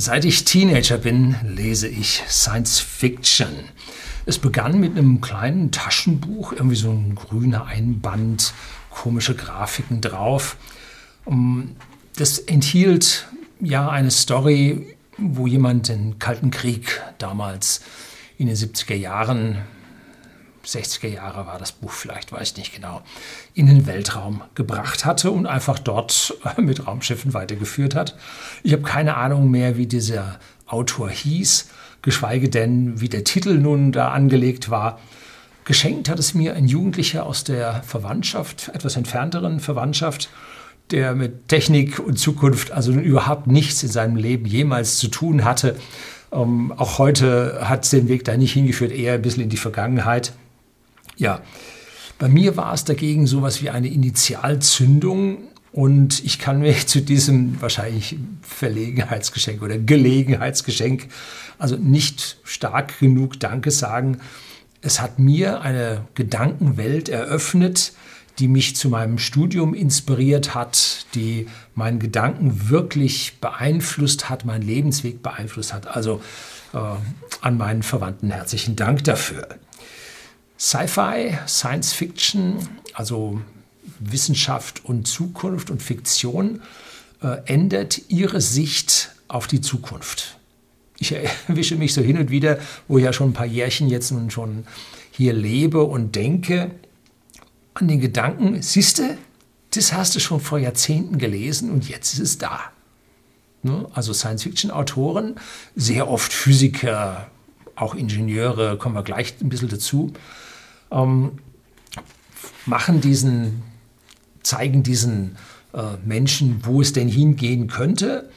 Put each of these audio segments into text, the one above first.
Seit ich Teenager bin, lese ich Science Fiction. Es begann mit einem kleinen Taschenbuch, irgendwie so ein grüner Einband, komische Grafiken drauf. Das enthielt ja eine Story, wo jemand den Kalten Krieg damals in den 70er Jahren 60er Jahre war das Buch vielleicht, weiß ich nicht genau, in den Weltraum gebracht hatte und einfach dort mit Raumschiffen weitergeführt hat. Ich habe keine Ahnung mehr, wie dieser Autor hieß, geschweige denn, wie der Titel nun da angelegt war. Geschenkt hat es mir ein Jugendlicher aus der Verwandtschaft, etwas entfernteren Verwandtschaft, der mit Technik und Zukunft also überhaupt nichts in seinem Leben jemals zu tun hatte. Ähm, auch heute hat es den Weg da nicht hingeführt, eher ein bisschen in die Vergangenheit. Ja, bei mir war es dagegen sowas wie eine Initialzündung und ich kann mir zu diesem wahrscheinlich Verlegenheitsgeschenk oder Gelegenheitsgeschenk also nicht stark genug Danke sagen. Es hat mir eine Gedankenwelt eröffnet, die mich zu meinem Studium inspiriert hat, die meinen Gedanken wirklich beeinflusst hat, meinen Lebensweg beeinflusst hat. Also äh, an meinen Verwandten herzlichen Dank dafür. Sci-Fi, Science Fiction, also Wissenschaft und Zukunft und Fiktion, äh, ändert ihre Sicht auf die Zukunft. Ich erwische mich so hin und wieder, wo ich ja schon ein paar Jährchen jetzt nun schon hier lebe und denke, an den Gedanken, siehste, das hast du schon vor Jahrzehnten gelesen und jetzt ist es da. Ne? Also Science-Fiction-Autoren, sehr oft Physiker, auch Ingenieure, kommen wir gleich ein bisschen dazu, ähm, machen diesen, zeigen diesen äh, Menschen, wo es denn hingehen könnte.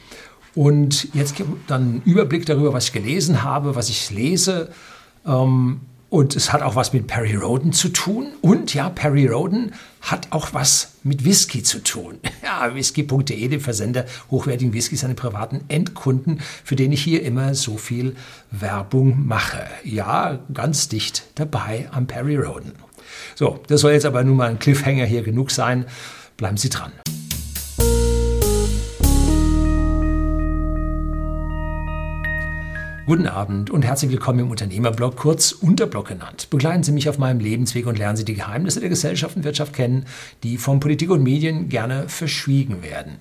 Und jetzt dann einen Überblick darüber, was ich gelesen habe, was ich lese. Ähm, und es hat auch was mit Perry Roden zu tun. Und ja, Perry Roden hat auch was mit Whisky zu tun. Ja, whisky.de, dem Versender hochwertigen Whiskys an privaten Endkunden, für den ich hier immer so viel Werbung mache. Ja, ganz dicht dabei am Perry Roden. So, das soll jetzt aber nun mal ein Cliffhanger hier genug sein. Bleiben Sie dran. Guten Abend und herzlich willkommen im Unternehmerblog, kurz Unterblog genannt. Begleiten Sie mich auf meinem Lebensweg und lernen Sie die Geheimnisse der Gesellschaft und Wirtschaft kennen, die von Politik und Medien gerne verschwiegen werden.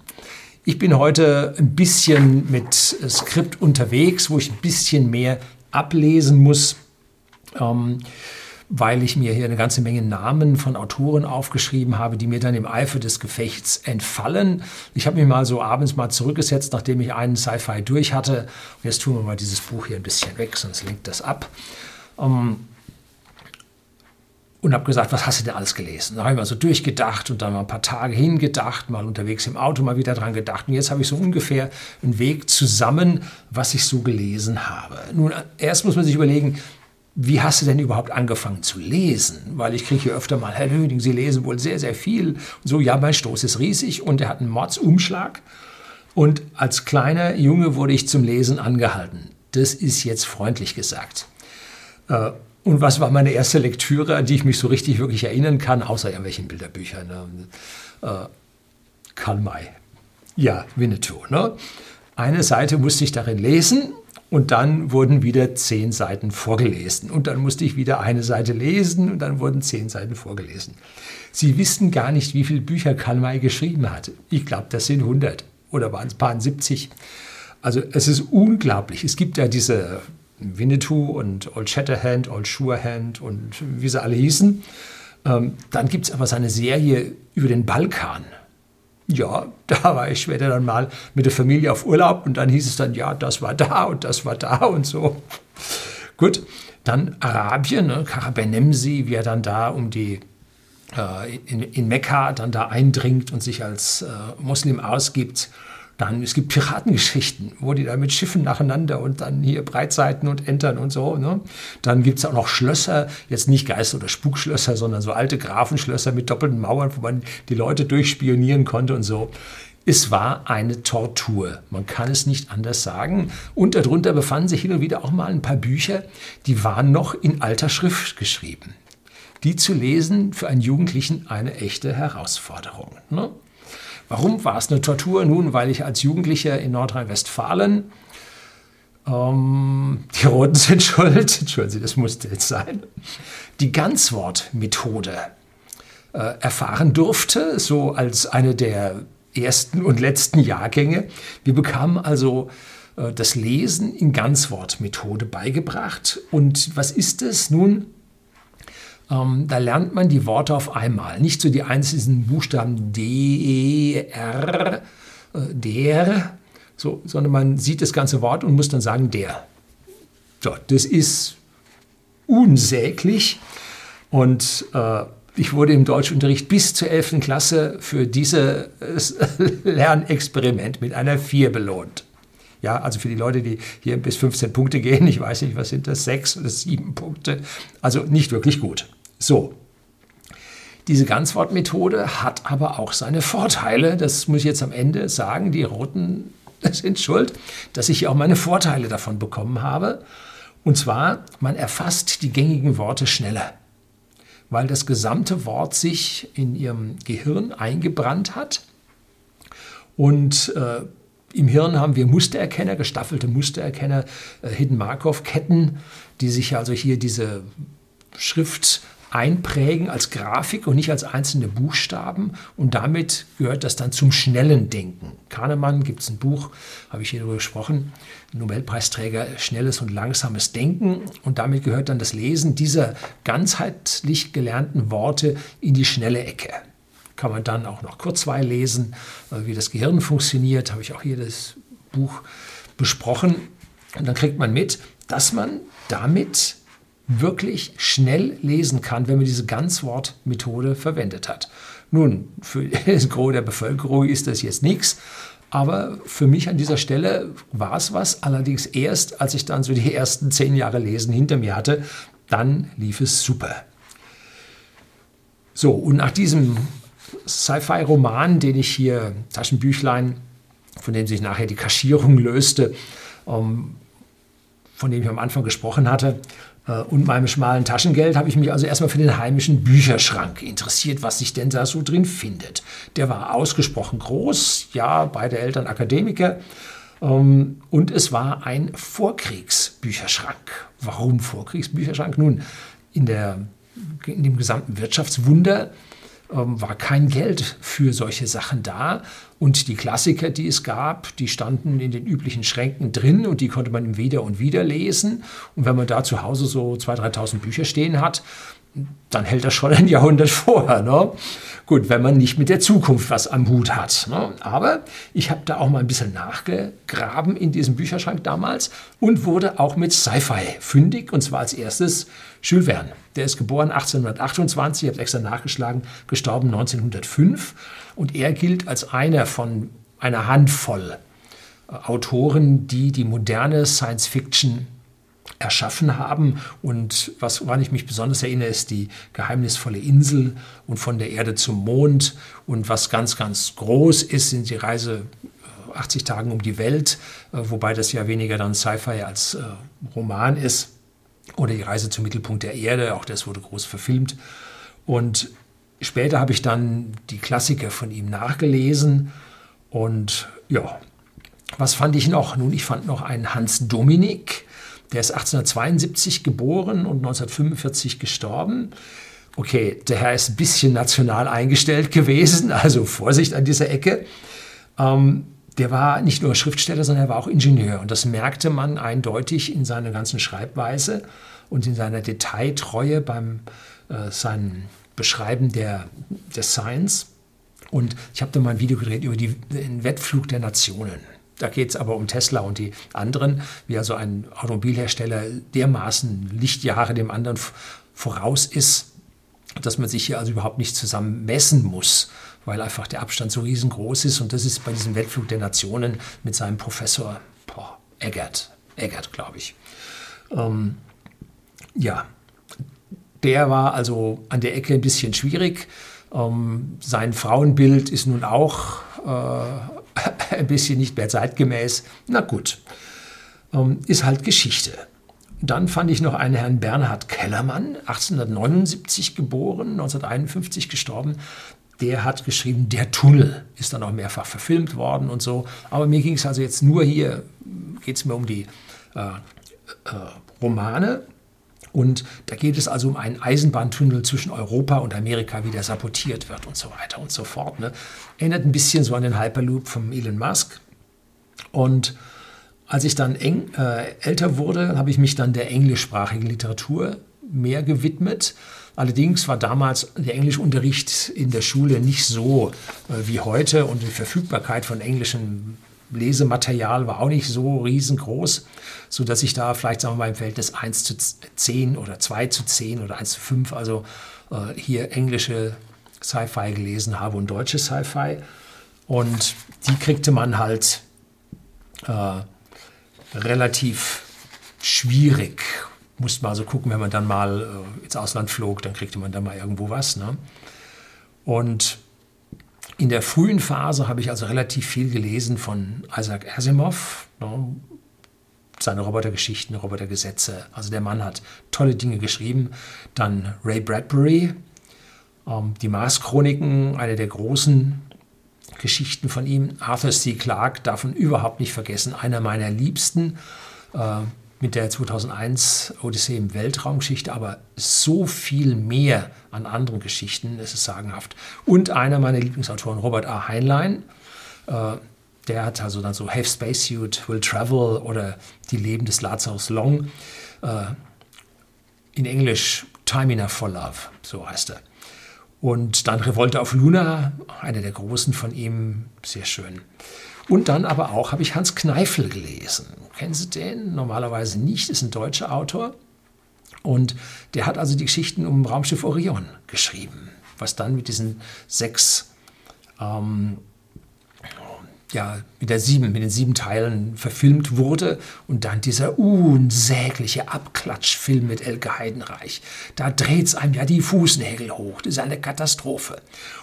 Ich bin heute ein bisschen mit Skript unterwegs, wo ich ein bisschen mehr ablesen muss. Ähm, weil ich mir hier eine ganze Menge Namen von Autoren aufgeschrieben habe, die mir dann im Eifer des Gefechts entfallen. Ich habe mich mal so abends mal zurückgesetzt, nachdem ich einen Sci-Fi durch hatte. Und jetzt tun wir mal dieses Buch hier ein bisschen weg, sonst lenkt das ab. Um, und habe gesagt, was hast du denn alles gelesen? Da habe ich mal so durchgedacht und dann mal ein paar Tage hingedacht, mal unterwegs im Auto mal wieder dran gedacht. Und jetzt habe ich so ungefähr einen Weg zusammen, was ich so gelesen habe. Nun, erst muss man sich überlegen, wie hast du denn überhaupt angefangen zu lesen? Weil ich kriege hier öfter mal, Herr Löning, Sie lesen wohl sehr, sehr viel. Und so, ja, mein Stoß ist riesig und er hat einen Mordsumschlag. Und als kleiner Junge wurde ich zum Lesen angehalten. Das ist jetzt freundlich gesagt. Äh, und was war meine erste Lektüre, an die ich mich so richtig wirklich erinnern kann, außer irgendwelchen Bilderbüchern? Ne? Äh, Karl May. Ja, Winnetou. Ne? Eine Seite musste ich darin lesen und dann wurden wieder zehn Seiten vorgelesen. Und dann musste ich wieder eine Seite lesen und dann wurden zehn Seiten vorgelesen. Sie wissen gar nicht, wie viele Bücher Karl May geschrieben hat. Ich glaube, das sind 100 oder waren es paar 70. Also es ist unglaublich. Es gibt ja diese Winnetou und Old Shatterhand, Old Surehand und wie sie alle hießen. Ähm, dann gibt es aber seine Serie über den Balkan. Ja, da war ich später dann mal mit der Familie auf Urlaub und dann hieß es dann, ja, das war da und das war da und so. Gut, dann Arabien, ne, Karabenemsi, wie er dann da um die äh, in, in Mekka dann da eindringt und sich als äh, Muslim ausgibt. Dann, es gibt Piratengeschichten, wo die da mit Schiffen nacheinander und dann hier Breitseiten und Entern und so. Ne? Dann gibt es auch noch Schlösser, jetzt nicht Geist- oder Spukschlösser, sondern so alte Grafenschlösser mit doppelten Mauern, wo man die Leute durchspionieren konnte und so. Es war eine Tortur, man kann es nicht anders sagen. Und darunter befanden sich hin und wieder auch mal ein paar Bücher, die waren noch in alter Schrift geschrieben. Die zu lesen für einen Jugendlichen eine echte Herausforderung. Ne? Warum war es eine Tortur? Nun, weil ich als Jugendlicher in Nordrhein-Westfalen Ähm, die Roten sind schuld. Entschuldigen Sie, das musste jetzt sein. Die Ganzwortmethode äh, erfahren durfte, so als eine der ersten und letzten Jahrgänge. Wir bekamen also äh, das Lesen in Ganzwortmethode beigebracht. Und was ist es? Nun, ähm, da lernt man die Worte auf einmal, nicht so die einzelnen Buchstaben D, E, R, äh, der, so, sondern man sieht das ganze Wort und muss dann sagen der. So, das ist unsäglich und äh, ich wurde im Deutschunterricht bis zur 11. Klasse für dieses Lernexperiment mit einer 4 belohnt. Ja, also für die Leute, die hier bis 15 Punkte gehen, ich weiß nicht, was sind das, 6 oder 7 Punkte, also nicht wirklich gut. So. Diese Ganzwortmethode hat aber auch seine Vorteile. Das muss ich jetzt am Ende sagen. Die Roten sind schuld, dass ich auch meine Vorteile davon bekommen habe. Und zwar, man erfasst die gängigen Worte schneller, weil das gesamte Wort sich in ihrem Gehirn eingebrannt hat. Und äh, im Hirn haben wir Mustererkenner, gestaffelte Mustererkenner, äh, Hidden Markov-Ketten, die sich also hier diese Schrift einprägen als Grafik und nicht als einzelne Buchstaben. Und damit gehört das dann zum schnellen Denken. Kahnemann gibt es ein Buch, habe ich hier darüber gesprochen, Nobelpreisträger Schnelles und Langsames Denken. Und damit gehört dann das Lesen dieser ganzheitlich gelernten Worte in die schnelle Ecke. Kann man dann auch noch kurzweil lesen, äh, wie das Gehirn funktioniert, habe ich auch hier das Buch besprochen. Und dann kriegt man mit, dass man damit wirklich schnell lesen kann, wenn man diese Ganzwortmethode verwendet hat. Nun, für das Gros der Bevölkerung ist das jetzt nichts, aber für mich an dieser Stelle war es was. Allerdings erst, als ich dann so die ersten zehn Jahre Lesen hinter mir hatte, dann lief es super. So, und nach diesem Sci-Fi-Roman, den ich hier, Taschenbüchlein, von dem sich nachher die Kaschierung löste, ähm, von dem ich am Anfang gesprochen hatte, und meinem schmalen Taschengeld habe ich mich also erstmal für den heimischen Bücherschrank interessiert, was sich denn da so drin findet. Der war ausgesprochen groß, ja, beide Eltern Akademiker. Ähm, und es war ein Vorkriegsbücherschrank. Warum Vorkriegsbücherschrank? Nun, in, der, in dem gesamten Wirtschaftswunder war kein Geld für solche Sachen da. Und die Klassiker, die es gab, die standen in den üblichen Schränken drin und die konnte man wieder und wieder lesen. Und wenn man da zu Hause so 2.000, 3.000 Bücher stehen hat, dann hält das schon ein Jahrhundert vor. Ne? Gut, wenn man nicht mit der Zukunft was am Hut hat. Ne? Aber ich habe da auch mal ein bisschen nachgegraben in diesem Bücherschrank damals und wurde auch mit Sci-Fi fündig. Und zwar als erstes Jules Verne. Der ist geboren 1828, ich habe es extra nachgeschlagen, gestorben 1905. Und er gilt als einer von einer Handvoll äh, Autoren, die die moderne Science Fiction erschaffen haben. Und was, woran ich mich besonders erinnere, ist die geheimnisvolle Insel und von der Erde zum Mond. Und was ganz, ganz groß ist, sind die Reise 80 äh, Tagen um die Welt, äh, wobei das ja weniger dann Sci-Fi als Roman ist. Oder die Reise zum Mittelpunkt der Erde, auch das wurde groß verfilmt. Und später habe ich dann die Klassiker von ihm nachgelesen. Und ja, was fand ich noch? Nun, ich fand noch einen Hans Dominik, der ist 1872 geboren und 1945 gestorben. Okay, der Herr ist ein bisschen national eingestellt gewesen, also Vorsicht an dieser Ecke. Ähm, der war nicht nur Schriftsteller, sondern er war auch Ingenieur. Und das merkte man eindeutig in seiner ganzen Schreibweise und in seiner Detailtreue beim äh, seinem Beschreiben der, der Science. Und ich habe da mal ein Video gedreht über die, den Wettflug der Nationen. Da geht es aber um Tesla und die anderen, wie also ein Automobilhersteller dermaßen Lichtjahre dem anderen voraus ist, dass man sich hier also überhaupt nicht zusammen messen muss, weil einfach der Abstand so riesengroß ist. Und das ist bei diesem Weltflug der Nationen mit seinem Professor boah, Eggert, Eggert glaube ich. Ähm, ja, der war also an der Ecke ein bisschen schwierig. Ähm, sein Frauenbild ist nun auch äh, ein bisschen nicht mehr zeitgemäß. Na gut, ähm, ist halt Geschichte. Dann fand ich noch einen Herrn Bernhard Kellermann, 1879 geboren, 1951 gestorben. Der hat geschrieben, der Tunnel ist dann auch mehrfach verfilmt worden und so. Aber mir ging es also jetzt nur hier, geht es mir um die äh, äh, Romane. Und da geht es also um einen Eisenbahntunnel zwischen Europa und Amerika, wie der sabotiert wird und so weiter und so fort. Ne? Erinnert ein bisschen so an den Hyperloop von Elon Musk. Und als ich dann eng, äh, älter wurde, habe ich mich dann der englischsprachigen Literatur mehr gewidmet. Allerdings war damals der Englischunterricht in der Schule nicht so äh, wie heute und die Verfügbarkeit von englischem Lesematerial war auch nicht so riesengroß, sodass ich da vielleicht, sagen wir mal, im Verhältnis 1 zu 10 oder 2 zu 10 oder 1 zu 5, also äh, hier englische Sci-Fi gelesen habe und deutsche Sci-Fi. Und die kriegte man halt äh, relativ schwierig. Musste mal so gucken, wenn man dann mal äh, ins Ausland flog, dann kriegte man da mal irgendwo was. Ne? Und in der frühen Phase habe ich also relativ viel gelesen von Isaac Asimov, ne? seine Robotergeschichten, Robotergesetze. Also der Mann hat tolle Dinge geschrieben. Dann Ray Bradbury, ähm, die Mars-Chroniken, eine der großen Geschichten von ihm. Arthur C. Clarke man überhaupt nicht vergessen, einer meiner Liebsten. Äh, mit der 2001 Odyssee im Weltraumgeschichte, aber so viel mehr an anderen Geschichten, es ist sagenhaft. Und einer meiner Lieblingsautoren, Robert A. Heinlein, äh, der hat also dann so Have Spacesuit, Will Travel oder Die Leben des Lazarus Long. Äh, in Englisch Time Enough for Love, so heißt er. Und dann Revolte auf Luna, einer der großen von ihm, sehr schön. Und dann aber auch habe ich Hans Kneifel gelesen. Kennen Sie den? Normalerweise nicht, ist ein deutscher Autor. Und der hat also die Geschichten um Raumschiff Orion geschrieben, was dann mit diesen sechs, ähm, ja, mit, der sieben, mit den sieben Teilen verfilmt wurde. Und dann dieser unsägliche Abklatschfilm mit Elke Heidenreich. Da dreht es einem ja die Fußnägel hoch. Das ist eine Katastrophe.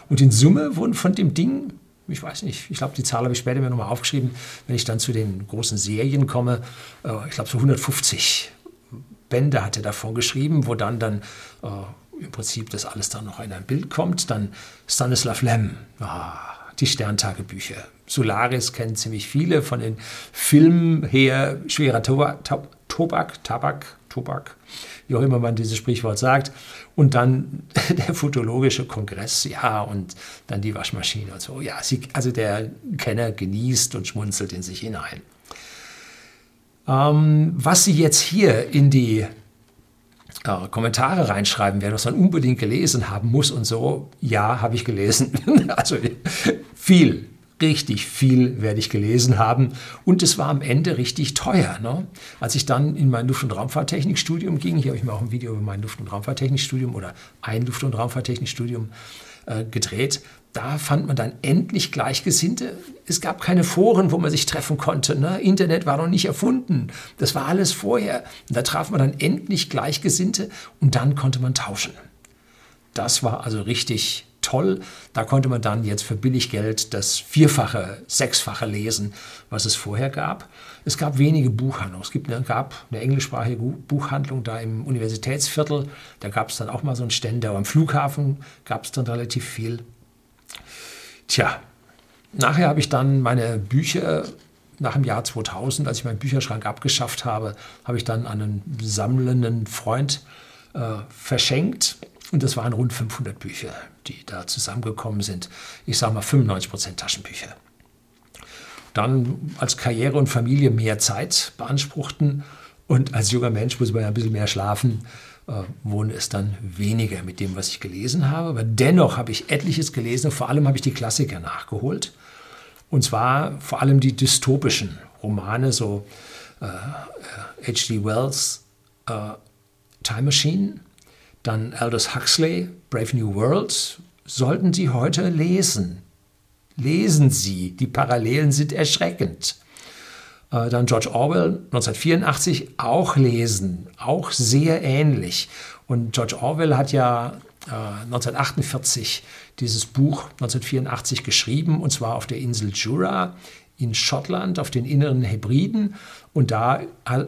Und in Summe wurden von dem Ding ich weiß nicht, ich glaube, die Zahl habe ich später mir nochmal aufgeschrieben, wenn ich dann zu den großen Serien komme. Äh, ich glaube, so 150 Bände hat er davon geschrieben, wo dann dann äh, im Prinzip das alles dann noch in ein Bild kommt. Dann Stanislav Lem, ah, die Sterntagebücher. Solaris kennen ziemlich viele von den Filmen her. Schwerer Tobak, Tobak, Tabak, Tobak, wie auch immer man dieses Sprichwort sagt. Und dann der fotologische Kongress, ja, und dann die Waschmaschine und so. Ja, sie, also der Kenner genießt und schmunzelt in sich hinein. Ähm, was Sie jetzt hier in die äh, Kommentare reinschreiben werden, was man unbedingt gelesen haben muss und so, ja, habe ich gelesen. also viel richtig viel werde ich gelesen haben. Und es war am Ende richtig teuer. Ne? Als ich dann in mein Luft- und Raumfahrttechnikstudium ging, hier habe ich mir auch ein Video über mein Luft- und Raumfahrttechnikstudium oder ein Luft- und Raumfahrttechnikstudium äh, gedreht, da fand man dann endlich Gleichgesinnte. Es gab keine Foren, wo man sich treffen konnte. Ne? Internet war noch nicht erfunden. Das war alles vorher. Und da traf man dann endlich Gleichgesinnte und dann konnte man tauschen. Das war also richtig toll. Da konnte man dann jetzt für billig Geld das Vierfache, Sechsfache lesen, was es vorher gab. Es gab wenige Buchhandlungen. Es gibt, gab eine englischsprachige Buchhandlung da im Universitätsviertel. Da gab es dann auch mal so einen Ständer. Am Flughafen gab es dann relativ viel. Tja, nachher habe ich dann meine Bücher nach dem Jahr 2000, als ich meinen Bücherschrank abgeschafft habe, habe ich dann einen sammelnden Freund äh, verschenkt. Und das waren rund 500 Bücher, die da zusammengekommen sind. Ich sage mal 95 Prozent Taschenbücher. Dann als Karriere und Familie mehr Zeit beanspruchten und als junger Mensch muss man ja ein bisschen mehr schlafen, äh, wurde es dann weniger mit dem, was ich gelesen habe. Aber dennoch habe ich etliches gelesen vor allem habe ich die Klassiker nachgeholt. Und zwar vor allem die dystopischen Romane, so H.G. Äh, Wells äh, Time Machine dann Aldous Huxley, Brave New World, sollten Sie heute lesen. Lesen Sie, die Parallelen sind erschreckend. Äh, dann George Orwell 1984 auch lesen, auch sehr ähnlich. Und George Orwell hat ja 1948 äh, dieses Buch 1984 geschrieben, und zwar auf der Insel Jura in Schottland auf den inneren Hebriden. Und da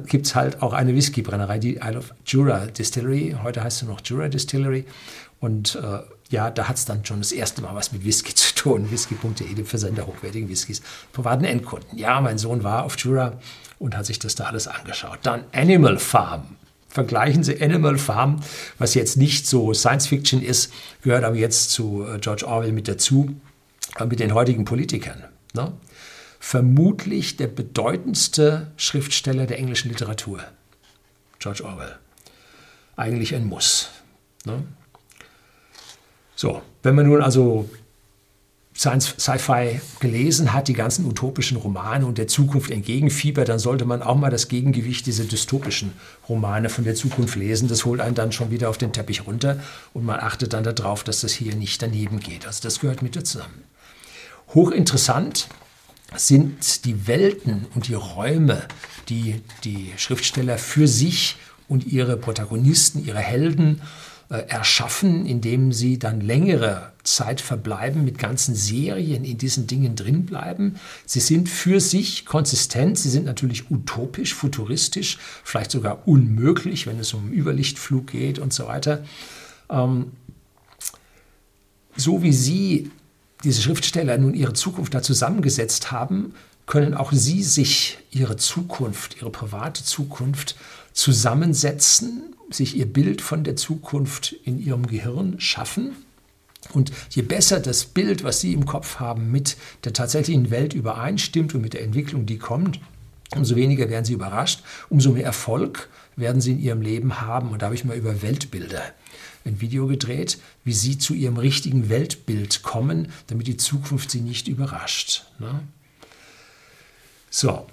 gibt es halt auch eine Whiskybrennerei, die Isle of Jura Distillery. Heute heißt sie noch Jura Distillery. Und äh, ja, da hat es dann schon das erste Mal was mit Whisky zu stonewhisky.de, dem Versender hochwertigen Whiskys, privaten Endkunden. Ja, mein Sohn war auf Jura und hat sich das da alles angeschaut. Dann Animal Farm. Vergleichen Sie Animal Farm, was jetzt nicht so Science Fiction ist, gehört aber jetzt zu äh, George Orwell mit dazu, äh, mit den heutigen Politikern. Ne? Vermutlich der bedeutendste Schriftsteller der englischen Literatur, George Orwell. Eigentlich ein Muss. Ne? So, wenn man nun also Sci-Fi gelesen hat, die ganzen utopischen Romane und der Zukunft entgegenfiebert, dann sollte man auch mal das Gegengewicht dieser dystopischen Romane von der Zukunft lesen. Das holt einen dann schon wieder auf den Teppich runter und man achtet dann darauf, dass das hier nicht daneben geht. Also das gehört mit zusammen. Hochinteressant sind die Welten und die Räume, die die Schriftsteller für sich und ihre Protagonisten, ihre Helden äh, erschaffen, indem sie dann längere Zeit verbleiben, mit ganzen Serien in diesen Dingen drinbleiben. Sie sind für sich konsistent, sie sind natürlich utopisch, futuristisch, vielleicht sogar unmöglich, wenn es um Überlichtflug geht und so weiter. Ähm, so wie Sie, diese Schriftsteller, nun ihre Zukunft da zusammengesetzt haben, können auch Sie sich Ihre Zukunft, Ihre private Zukunft zusammensetzen, sich Ihr Bild von der Zukunft in Ihrem Gehirn schaffen. Und je besser das Bild, was Sie im Kopf haben, mit der tatsächlichen Welt übereinstimmt und mit der Entwicklung, die kommt, umso weniger werden Sie überrascht, umso mehr Erfolg werden Sie in Ihrem Leben haben. Und da habe ich mal über Weltbilder ein Video gedreht, wie Sie zu Ihrem richtigen Weltbild kommen, damit die Zukunft Sie nicht überrascht. Ne? So,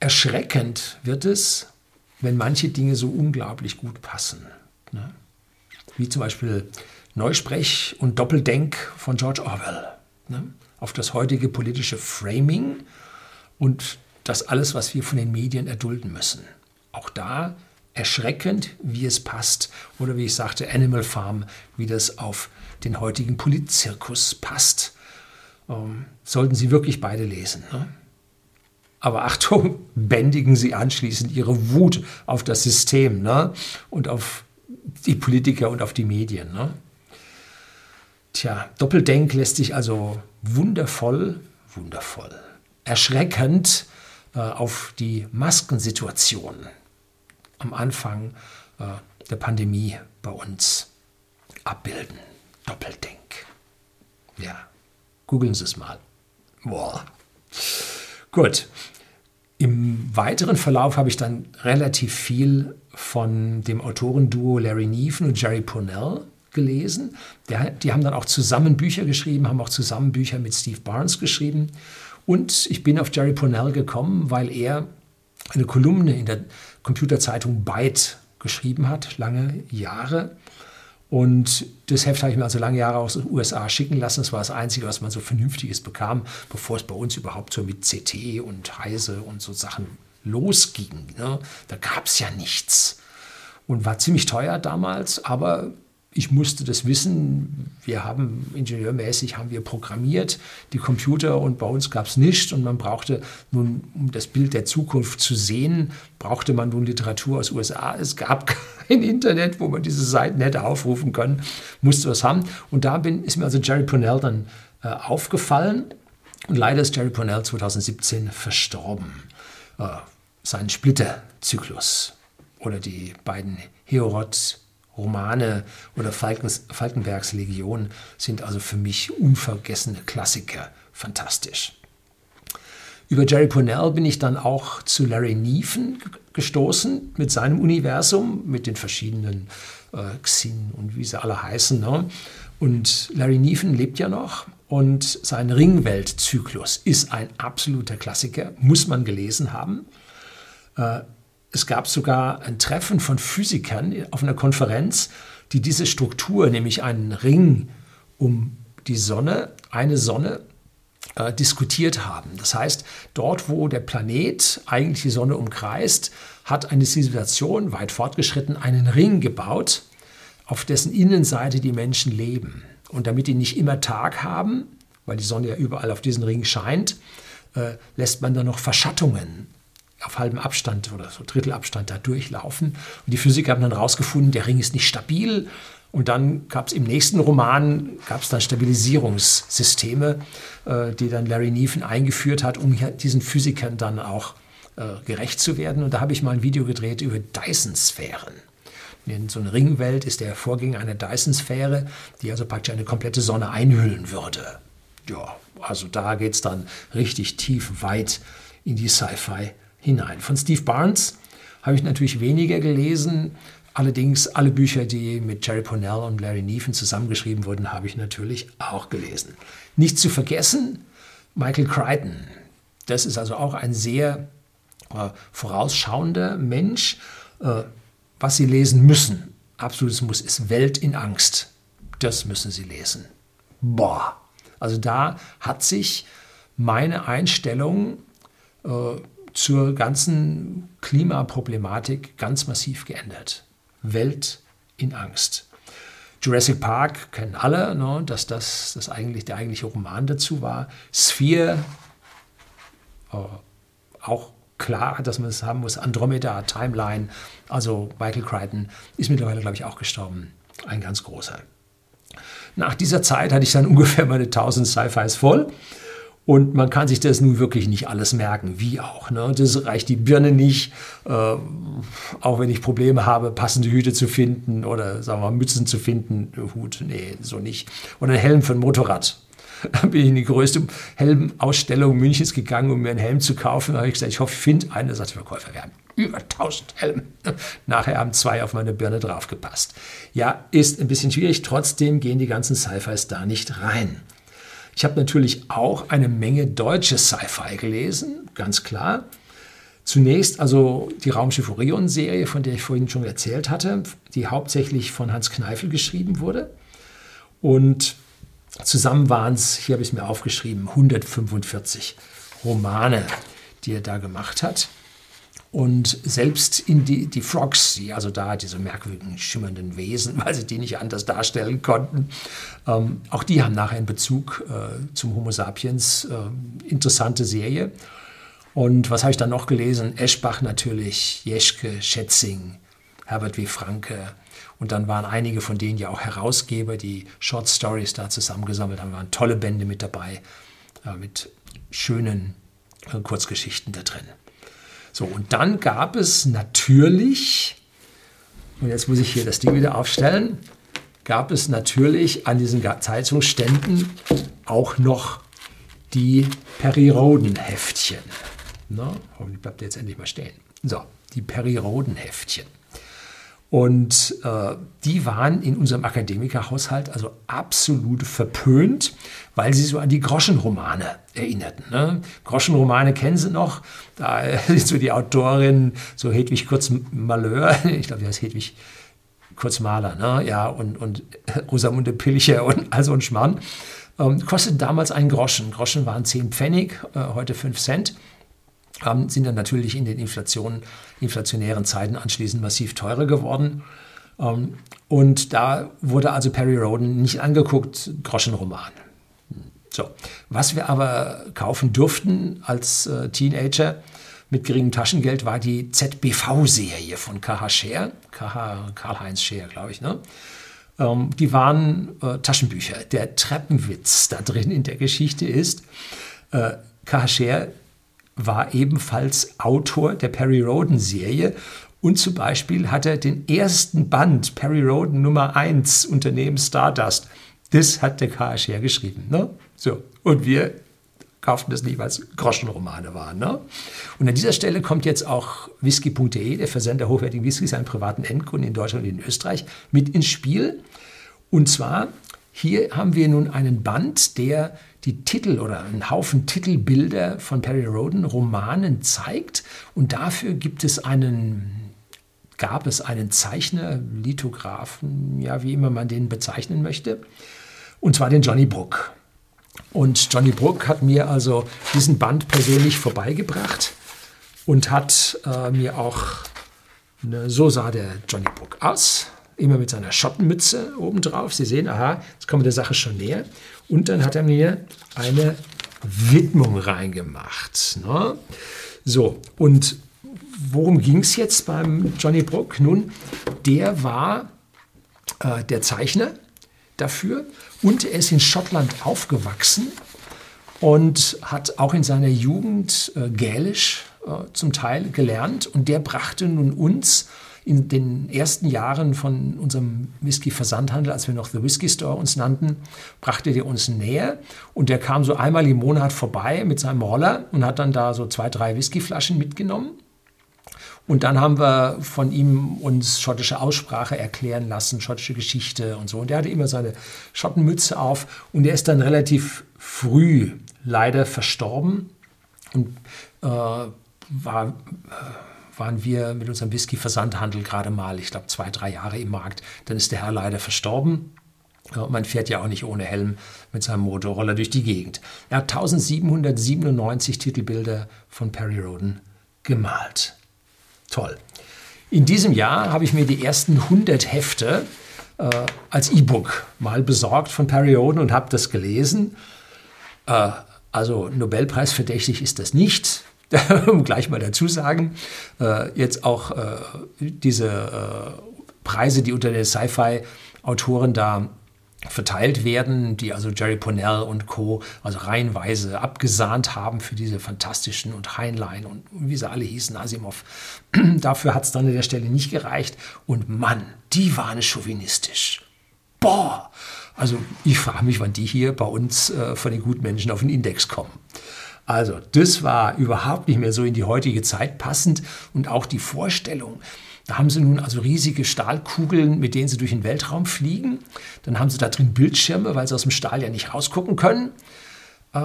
erschreckend wird es, wenn manche Dinge so unglaublich gut passen. Ne? Wie zum Beispiel Neusprech und Doppeldenk von George Orwell. Ne? Auf das heutige politische Framing und das alles, was wir von den Medien erdulden müssen. Auch da erschreckend, wie es passt. Oder wie ich sagte, Animal Farm, wie das auf den heutigen Politzirkus passt ähm, sollten Sie wirklich beide lesen. Ne? Aber Achtung, bändigen Sie anschließend Ihre Wut auf das System ne? und auf die Politiker und auf die Medien. Ne? Tja, Doppeldenk lässt sich also wundervoll, wundervoll, erschreckend äh, auf die Maskensituation am Anfang äh, der Pandemie bei uns abbilden. Doppeldenk. Ja. Googeln Sie es mal. Boah. Gut. Im weiteren Verlauf habe ich dann relativ viel von dem Autorenduo Larry Neefen und Jerry Pournell gelesen. Der, die haben dann auch zusammen Bücher geschrieben, haben auch zusammen Bücher mit Steve Barnes geschrieben. Und ich bin auf Jerry Pournell gekommen, weil er eine Kolumne in der Computerzeitung Byte geschrieben hat, lange Jahre. Und das Heft habe ich mir also lange Jahre aus den USA schicken lassen. Das war das Einzige, was man so Vernünftiges bekam, bevor es bei uns überhaupt so mit CT und Heise und so Sachen losging. Ne? Da gab es ja nichts. Und war ziemlich teuer damals, aber ich musste das wissen. Wir haben ingenieurmäßig haben wir programmiert, die Computer und bei uns gab es nichts und man brauchte nun, um das Bild der Zukunft zu sehen, brauchte man nun Literatur aus USA. Es gab kein Internet, wo man diese Seiten hätte aufrufen können, musste was haben. Und da bin, ist mir also Jerry Pournell dann äh, aufgefallen und leider ist Jerry Pournell 2017 verstorben. Äh, sein Splitterzyklus oder die beiden Heorot Romane oder Falkens, Falkenbergs Legion sind also für mich unvergessene Klassiker. Fantastisch. Über Jerry Pournell bin ich dann auch zu Larry Neefen gestoßen mit seinem Universum, mit den verschiedenen äh, Xin und wie sie alle heißen. Ne? Und Larry Neefen lebt ja noch und sein Ringweltzyklus ist ein absoluter Klassiker, muss man gelesen haben. Äh, es gab sogar ein Treffen von Physikern auf einer Konferenz, die diese Struktur, nämlich einen Ring um die Sonne, eine Sonne, äh, diskutiert haben. Das heißt, dort, wo der Planet eigentlich die Sonne umkreist, hat eine Zivilisation weit fortgeschritten einen Ring gebaut, auf dessen Innenseite die Menschen leben. Und damit die nicht immer Tag haben, weil die Sonne ja überall auf diesen Ring scheint, äh, lässt man dann noch Verschattungen auf halbem Abstand oder so Drittelabstand da durchlaufen. Und die Physiker haben dann herausgefunden, der Ring ist nicht stabil, Und dann gab es im nächsten Roman gab es dann Stabilisierungssysteme, äh, die dann Larry Neefen eingeführt hat, um diesen Physikern dann auch äh, gerecht zu werden. Und da habe ich mal ein Video gedreht über Dyson-Sphären. In so einer Ringwelt ist der Vorgänger einer Dyson-Sphäre, die also praktisch eine komplette Sonne einhüllen würde. Ja, also da geht es dann richtig tief weit in die Sci-Fi hinein. Von Steve Barnes habe ich natürlich weniger gelesen. Allerdings alle Bücher, die mit Jerry Pournell und Larry Neefen zusammengeschrieben wurden, habe ich natürlich auch gelesen. Nicht zu vergessen, Michael Crichton. Das ist also auch ein sehr äh, vorausschauender Mensch. Äh, was Sie lesen müssen, absolutes Muss, ist Welt in Angst. Das müssen Sie lesen. Boah. Also da hat sich meine Einstellung äh, zur ganzen Klimaproblematik ganz massiv geändert. Welt in Angst. Jurassic Park kennen alle, ne, dass das, das eigentlich der eigentliche Roman dazu war. Sphere, äh, auch klar, dass man es haben muss. Andromeda, Timeline, also Michael Crichton ist mittlerweile, glaube ich, auch gestorben. Ein ganz großer. Nach dieser Zeit hatte ich dann ungefähr meine 1000 Sci-Fis voll. Und man kann sich das nun wirklich nicht alles merken, wie auch. Ne? Das reicht die Birne nicht, äh, auch wenn ich Probleme habe, passende Hüte zu finden oder sagen wir Mützen zu finden. Hut, nee, so nicht. Oder ein Helm für ein Motorrad. Dann bin ich in die größte Helmausstellung Münchens gegangen, um mir einen Helm zu kaufen. Da habe ich gesagt, ich hoffe, ich finde einen. Da sagte der Verkäufer, wir haben über 1000 Helme. Nachher haben zwei auf meine Birne draufgepasst. Ja, ist ein bisschen schwierig. Trotzdem gehen die ganzen Sci-Fis da nicht rein. Ich habe natürlich auch eine Menge deutsche Sci-Fi gelesen, ganz klar. Zunächst also die Raumschiff Orion-Serie, von der ich vorhin schon erzählt hatte, die hauptsächlich von Hans Kneifel geschrieben wurde. Und Zusammen waren es, hier habe ich es mir aufgeschrieben, 145 Romane, die er da gemacht hat. Und selbst in die, die Frogs, die also da diese merkwürdigen, schimmernden Wesen, weil sie die nicht anders darstellen konnten, ähm, auch die haben nachher einen Bezug äh, zum Homo sapiens. Äh, interessante Serie. Und was habe ich dann noch gelesen? Eschbach natürlich, Jeschke, Schätzing, Herbert W. Franke, und dann waren einige von denen ja auch Herausgeber, die Short Stories da zusammengesammelt haben. waren tolle Bände mit dabei, äh, mit schönen äh, Kurzgeschichten da drin. So, und dann gab es natürlich, und jetzt muss ich hier das Ding wieder aufstellen, gab es natürlich an diesen Zeitungsständen auch noch die Peri-Roden-Heftchen. hoffentlich bleibt der jetzt endlich mal stehen. So, die Peri-Roden-Heftchen. Und äh, die waren in unserem Akademikerhaushalt also absolut verpönt, weil sie so an die Groschenromane erinnerten. Ne? Groschenromane kennen Sie noch. Da ist so die Autorin, so Hedwig Kurz Malheur, ich glaube, die heißt Hedwig Kurz Maler, ne? ja, und, und Rosamunde Pilcher und also ein Schmarrn. Ähm, kosteten damals einen Groschen. Groschen waren 10 Pfennig, äh, heute 5 Cent ähm, sind dann natürlich in den Inflation, inflationären Zeiten anschließend massiv teurer geworden. Ähm, und da wurde also Perry Roden nicht angeguckt, Groschenroman. So. Was wir aber kaufen durften als äh, Teenager mit geringem Taschengeld war die ZBV-Serie von KH Scher, Karl-Heinz Scher, glaube ich. Ne? Ähm, die waren äh, Taschenbücher. Der Treppenwitz da drin in der Geschichte ist, äh, KH Scher war ebenfalls Autor der Perry Roden-Serie und zum Beispiel hat er den ersten Band Perry Roden Nummer 1 Unternehmen Stardust. Das hat der KH hergeschrieben. Ne? So. Und wir kauften das nicht, weil es Groschenromane waren. Ne? Und an dieser Stelle kommt jetzt auch whisky.de, der Versender hochwertigen Whiskys an privaten Endkunden in Deutschland und in Österreich, mit ins Spiel. Und zwar, hier haben wir nun einen Band, der die Titel oder einen Haufen Titelbilder von Perry Roden Romanen zeigt. Und dafür gibt es einen, gab es einen Zeichner, Lithografen, ja, wie immer man den bezeichnen möchte, und zwar den Johnny Brook. Und Johnny Brook hat mir also diesen Band persönlich vorbeigebracht und hat äh, mir auch, eine, so sah der Johnny Brook aus, immer mit seiner Schottenmütze obendrauf. Sie sehen, aha, jetzt kommen wir der Sache schon näher. Und dann hat er mir eine Widmung reingemacht. Ne? So, und worum ging es jetzt beim Johnny Brook? Nun, der war äh, der Zeichner dafür und er ist in Schottland aufgewachsen und hat auch in seiner Jugend äh, Gälisch äh, zum Teil gelernt und der brachte nun uns in den ersten Jahren von unserem Whisky-Versandhandel, als wir noch The Whisky Store uns nannten, brachte der uns näher und der kam so einmal im Monat vorbei mit seinem Roller und hat dann da so zwei, drei Whiskyflaschen mitgenommen. Und dann haben wir von ihm uns schottische Aussprache erklären lassen, schottische Geschichte und so. Und er hatte immer seine Schottenmütze auf und er ist dann relativ früh leider verstorben und äh, war, äh, waren wir mit unserem Whisky-Versandhandel gerade mal, ich glaube, zwei, drei Jahre im Markt. Dann ist der Herr leider verstorben. Man fährt ja auch nicht ohne Helm mit seinem Motorroller durch die Gegend. Er hat 1797 Titelbilder von Perry Roden gemalt. Toll. In diesem Jahr habe ich mir die ersten 100 Hefte äh, als E-Book mal besorgt von Perry Roden und habe das gelesen. Äh, also Nobelpreis verdächtig ist das nicht. um gleich mal dazu sagen, äh, jetzt auch äh, diese äh, Preise, die unter den Sci-Fi-Autoren da verteilt werden, die also Jerry Pournell und Co. also reihenweise abgesahnt haben für diese fantastischen und Heinlein und wie sie alle hießen, Asimov. Dafür hat es dann an der Stelle nicht gereicht. Und Mann, die waren chauvinistisch. Boah! Also ich frage mich, wann die hier bei uns äh, von den Gutmenschen auf den Index kommen. Also das war überhaupt nicht mehr so in die heutige Zeit passend und auch die Vorstellung, da haben sie nun also riesige Stahlkugeln, mit denen sie durch den Weltraum fliegen. Dann haben sie da drin Bildschirme, weil sie aus dem Stahl ja nicht rausgucken können. Äh,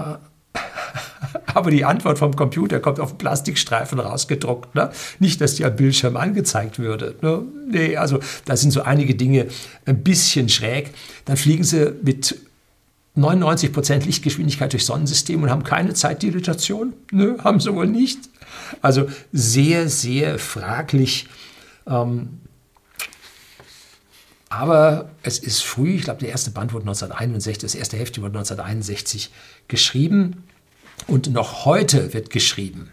aber die Antwort vom Computer kommt auf Plastikstreifen rausgedruckt. Ne? Nicht, dass die am Bildschirm angezeigt würde. Ne? Nee, also da sind so einige Dinge ein bisschen schräg. Dann fliegen sie mit 99% Lichtgeschwindigkeit durch Sonnensystem und haben keine Zeitdilatation? Nö, haben sie wohl nicht. Also sehr, sehr fraglich. Ähm, aber es ist früh, ich glaube, der erste Band wurde 1961, das erste Heft wurde 1961 geschrieben und noch heute wird geschrieben.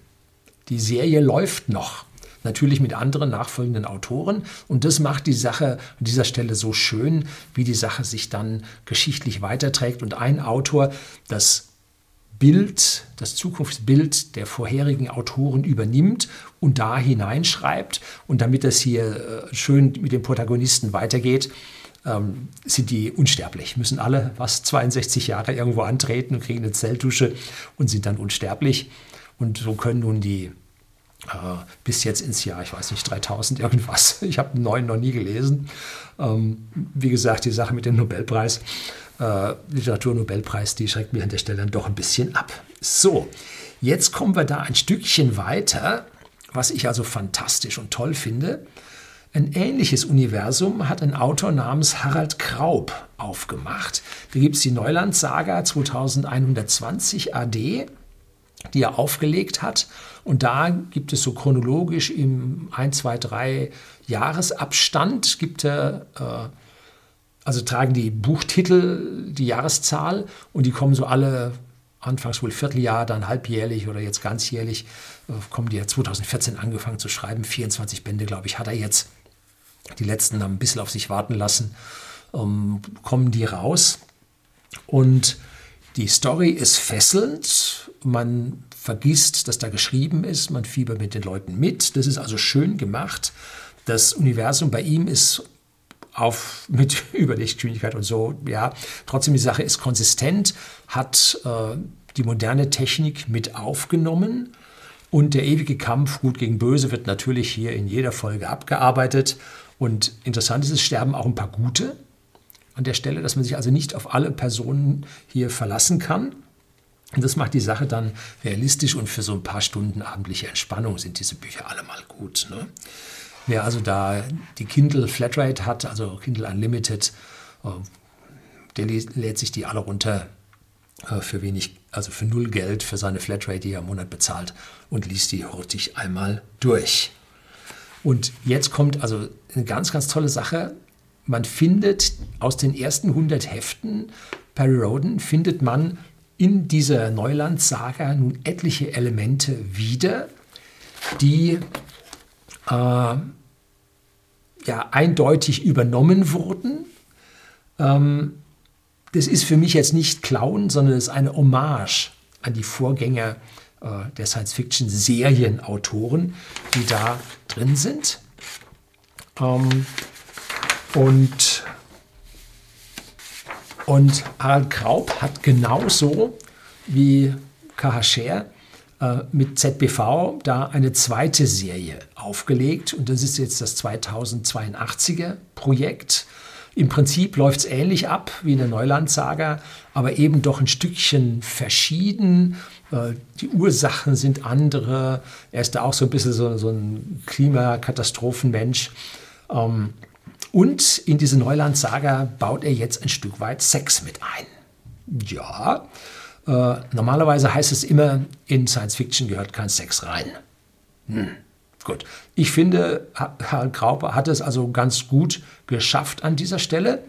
Die Serie läuft noch natürlich mit anderen nachfolgenden Autoren. Und das macht die Sache an dieser Stelle so schön, wie die Sache sich dann geschichtlich weiterträgt. Und ein Autor das Bild, das Zukunftsbild der vorherigen Autoren übernimmt und da hineinschreibt. Und damit das hier äh, schön mit den Protagonisten weitergeht, ähm, sind die unsterblich, müssen alle was 62 Jahre irgendwo antreten und kriegen eine Zelldusche und sind dann unsterblich. Und so können nun die bis jetzt ins Jahr, ich weiß nicht, 3000 irgendwas. Ich habe neuen noch nie gelesen. Ähm, wie gesagt, die Sache mit dem Nobelpreis, äh, Literaturnobelpreis, die schreckt mich an der Stelle dann doch ein bisschen ab. So, jetzt kommen wir da ein Stückchen weiter, was ich also fantastisch und toll finde. Ein ähnliches Universum hat ein Autor namens Harald Kraub aufgemacht. Da gibt es die Neuland-Saga 2120 AD die er aufgelegt hat. Und da gibt es so chronologisch im 1, 2, 3 Jahresabstand, gibt er, äh, also tragen die Buchtitel die Jahreszahl und die kommen so alle, anfangs wohl Vierteljahr, dann halbjährlich oder jetzt ganzjährlich, äh, kommen die ja 2014 angefangen zu schreiben. 24 Bände, glaube ich, hat er jetzt. Die letzten haben ein bisschen auf sich warten lassen. Ähm, kommen die raus. Und die Story ist fesselnd. Man vergisst, dass da geschrieben ist. Man fiebert mit den Leuten mit. Das ist also schön gemacht. Das Universum bei ihm ist auf, mit Überlichtgeschwindigkeit und so. Ja, trotzdem die Sache ist konsistent, hat äh, die moderne Technik mit aufgenommen. Und der ewige Kampf Gut gegen Böse wird natürlich hier in jeder Folge abgearbeitet. Und interessant ist, es sterben auch ein paar Gute an der Stelle, dass man sich also nicht auf alle Personen hier verlassen kann. Und das macht die Sache dann realistisch und für so ein paar Stunden abendliche Entspannung sind diese Bücher alle mal gut. Ne? Wer also da die Kindle Flatrate hat, also Kindle Unlimited, äh, der lädt sich die alle runter äh, für wenig, also für null Geld für seine Flatrate, die er im Monat bezahlt und liest die hurtig einmal durch. Und jetzt kommt also eine ganz, ganz tolle Sache man findet aus den ersten 100 Heften Perry Roden, findet man in dieser Neuland-Saga nun etliche Elemente wieder, die äh, ja eindeutig übernommen wurden. Ähm, das ist für mich jetzt nicht Klauen, sondern es ist eine Hommage an die Vorgänger äh, der Science-Fiction-Serienautoren, die da drin sind. Ähm, und, und Harald Kraub hat genauso wie K.H. Scher äh, mit ZBV da eine zweite Serie aufgelegt. Und das ist jetzt das 2082er Projekt. Im Prinzip läuft es ähnlich ab wie in der Neuland-Saga, aber eben doch ein Stückchen verschieden. Äh, die Ursachen sind andere. Er ist da auch so ein bisschen so, so ein Klimakatastrophenmensch. Ähm, und in diese Neuland-Saga baut er jetzt ein Stück weit Sex mit ein. Ja, äh, normalerweise heißt es immer, in Science Fiction gehört kein Sex rein. Hm. Gut. Ich finde, Herr Graupe hat es also ganz gut geschafft an dieser Stelle.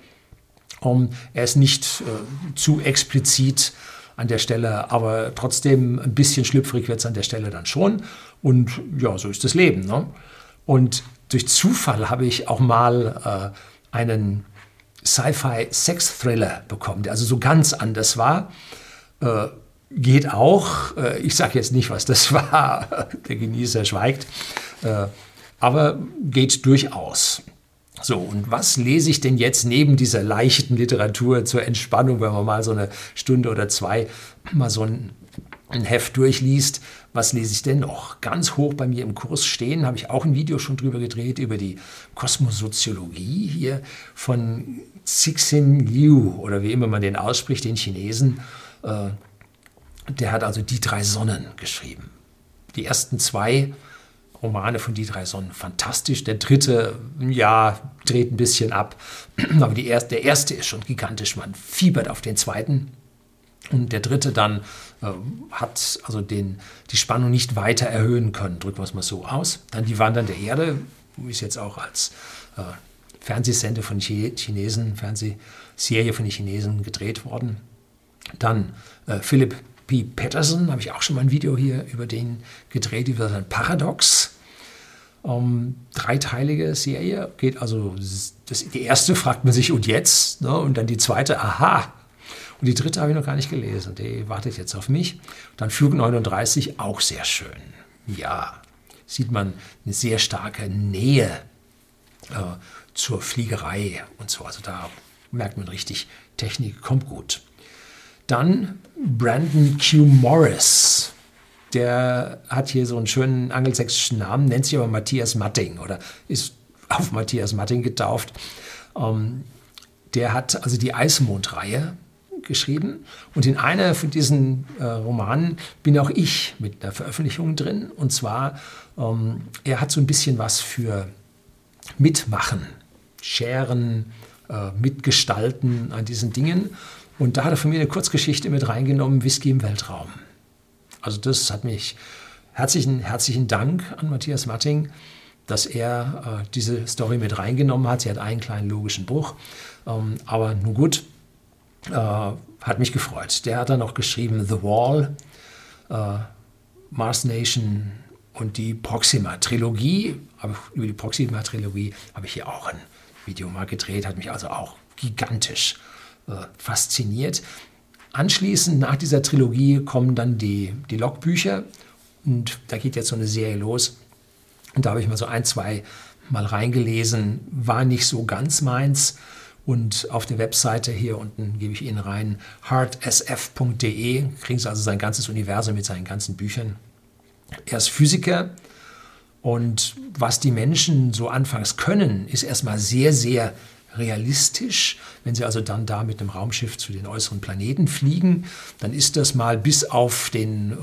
Um, er ist nicht äh, zu explizit an der Stelle, aber trotzdem ein bisschen schlüpfrig wird es an der Stelle dann schon. Und ja, so ist das Leben. Ne? Und durch Zufall habe ich auch mal äh, einen Sci-Fi-Sex-Thriller bekommen, der also so ganz anders war. Äh, geht auch. Äh, ich sage jetzt nicht, was das war. Der Genießer schweigt. Äh, aber geht durchaus. So, und was lese ich denn jetzt neben dieser leichten Literatur zur Entspannung, wenn man mal so eine Stunde oder zwei mal so ein, ein Heft durchliest? Was lese ich denn noch? Ganz hoch bei mir im Kurs stehen, habe ich auch ein Video schon drüber gedreht, über die Kosmosoziologie hier von Cixin Liu oder wie immer man den ausspricht, den Chinesen. Äh, der hat also die drei Sonnen geschrieben. Die ersten zwei Romane von die drei Sonnen fantastisch. Der dritte, ja, dreht ein bisschen ab. Aber erste, der erste ist schon gigantisch. Man fiebert auf den zweiten. Und der dritte dann äh, hat also den, die Spannung nicht weiter erhöhen können. Drücken wir es mal so aus. Dann die Wandern der Erde, ist jetzt auch als äh, Fernsehsende von Chinesen, Fernsehserie von den Chinesen gedreht worden. Dann äh, Philipp P. Patterson, habe ich auch schon mal ein Video hier über den gedreht, über sein Paradox. Um, dreiteilige Serie geht also, das, die erste fragt man sich und jetzt, ne? und dann die zweite, aha. Und die dritte habe ich noch gar nicht gelesen, die wartet jetzt auf mich. dann Flug 39, auch sehr schön. Ja, sieht man eine sehr starke Nähe äh, zur Fliegerei und so. Also da merkt man richtig, Technik kommt gut. Dann Brandon Q. Morris. Der hat hier so einen schönen angelsächsischen Namen, nennt sich aber Matthias Matting oder ist auf Matthias Matting getauft. Ähm, der hat also die Eismond-Reihe geschrieben und in einer von diesen äh, Romanen bin auch ich mit einer Veröffentlichung drin. Und zwar, ähm, er hat so ein bisschen was für Mitmachen, Scheren, äh, Mitgestalten an diesen Dingen. Und da hat er von mir eine Kurzgeschichte mit reingenommen, Whisky im Weltraum. Also das hat mich herzlichen, herzlichen Dank an Matthias Matting, dass er äh, diese Story mit reingenommen hat. Sie hat einen kleinen logischen Bruch, ähm, aber nun gut, äh, hat mich gefreut. Der hat dann noch geschrieben The Wall, äh, Mars Nation und die Proxima-Trilogie. Über die Proxima-Trilogie habe ich hier auch ein Video mal gedreht, hat mich also auch gigantisch äh, fasziniert. Anschließend, nach dieser Trilogie, kommen dann die, die Logbücher und da geht jetzt so eine Serie los. Und da habe ich mal so ein, zwei Mal reingelesen, war nicht so ganz meins. Und auf der Webseite hier unten gebe ich Ihnen rein, hardsf.de, kriegen Sie also sein ganzes Universum mit seinen ganzen Büchern. Er ist Physiker und was die Menschen so anfangs können, ist erstmal sehr, sehr realistisch. Wenn Sie also dann da mit einem Raumschiff zu den äußeren Planeten fliegen, dann ist das mal bis auf den äh,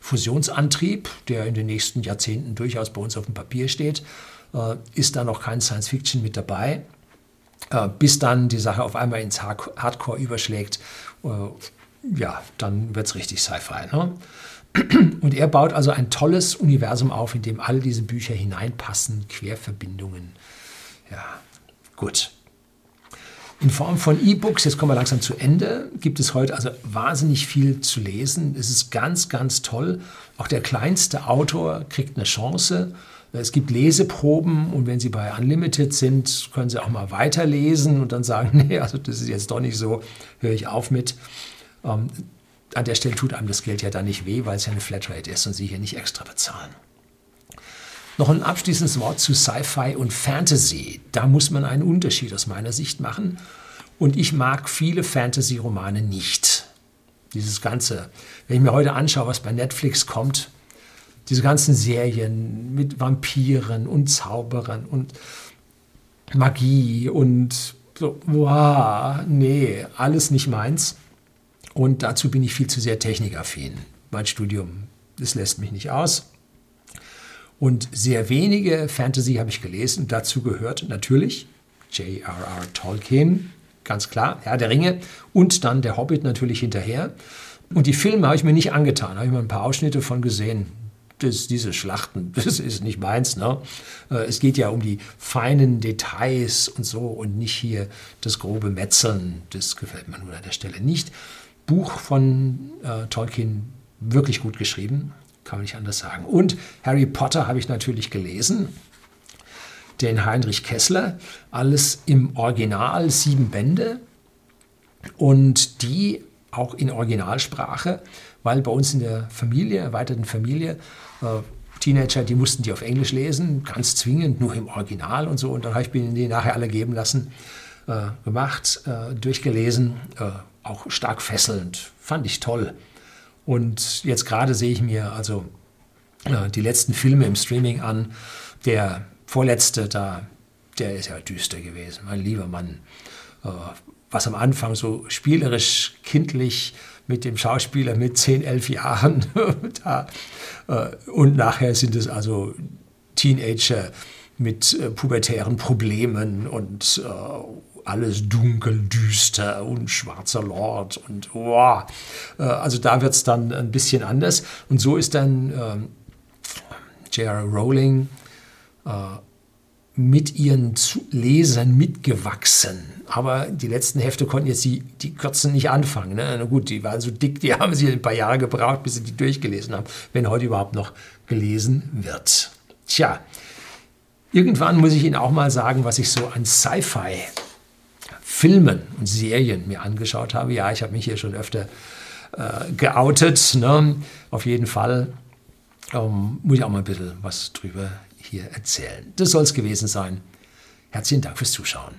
Fusionsantrieb, der in den nächsten Jahrzehnten durchaus bei uns auf dem Papier steht, äh, ist da noch kein Science Fiction mit dabei. Äh, bis dann die Sache auf einmal ins Hardcore überschlägt, äh, ja, dann wird es richtig Sci-Fi. Ne? Und er baut also ein tolles Universum auf, in dem all diese Bücher hineinpassen, Querverbindungen. Ja, gut. In Form von E-Books, jetzt kommen wir langsam zu Ende, gibt es heute also wahnsinnig viel zu lesen. Es ist ganz, ganz toll. Auch der kleinste Autor kriegt eine Chance. Es gibt Leseproben und wenn Sie bei Unlimited sind, können Sie auch mal weiterlesen und dann sagen, nee, also das ist jetzt doch nicht so, höre ich auf mit. Ähm, an der Stelle tut einem das Geld ja dann nicht weh, weil es ja eine Flatrate ist und Sie hier nicht extra bezahlen. Noch ein abschließendes Wort zu Sci-Fi und Fantasy. Da muss man einen Unterschied aus meiner Sicht machen. Und ich mag viele Fantasy-Romane nicht. Dieses Ganze, wenn ich mir heute anschaue, was bei Netflix kommt, diese ganzen Serien mit Vampiren und Zauberern und Magie und so, wow, nee, alles nicht meins. Und dazu bin ich viel zu sehr technikaffin. Mein Studium, das lässt mich nicht aus. Und sehr wenige Fantasy habe ich gelesen. Dazu gehört natürlich J.R.R. Tolkien, ganz klar, Herr der Ringe und dann der Hobbit natürlich hinterher. Und die Filme habe ich mir nicht angetan, habe ich mal ein paar Ausschnitte von gesehen das, diese Schlachten, das ist nicht meins. Ne? Äh, es geht ja um die feinen Details und so und nicht hier das grobe Metzeln. Das gefällt mir nur an der Stelle nicht. Buch von äh, Tolkien wirklich gut geschrieben, kann man nicht anders sagen. Und Harry Potter habe ich natürlich gelesen. Den Heinrich Kessler, alles im Original, sieben Bände. Und die auch in Originalsprache, weil bei uns in der Familie, erweiterten Familie, Teenager, die mussten die auf Englisch lesen, ganz zwingend, nur im Original und so. Und dann habe ich mir die nachher alle geben lassen, äh, gemacht, äh, durchgelesen, äh, auch stark fesselnd, fand ich toll. Und jetzt gerade sehe ich mir also äh, die letzten Filme im Streaming an. Der vorletzte da, der ist ja düster gewesen, mein lieber Mann. Äh, was am Anfang so spielerisch, kindlich mit dem Schauspieler mit 10, 11 Jahren da. Äh, und nachher sind es also Teenager mit äh, pubertären Problemen und alles dunkel, düster und schwarzer Lord und wow. also da wird es dann ein bisschen anders. Und so ist dann ähm, J.R. Rowling mit ihren Lesern mitgewachsen. Aber die letzten Hefte konnten jetzt die, die Kürzen nicht anfangen. Ne? Na gut, die waren so dick, die haben sie ein paar Jahre gebraucht, bis sie die durchgelesen haben, wenn heute überhaupt noch gelesen wird. Tja, irgendwann muss ich Ihnen auch mal sagen, was ich so an Sci-Fi Filmen und Serien mir angeschaut habe. Ja, ich habe mich hier schon öfter äh, geoutet. Ne? Auf jeden Fall ähm, muss ich auch mal ein bisschen was drüber hier erzählen. Das soll es gewesen sein. Herzlichen Dank fürs Zuschauen.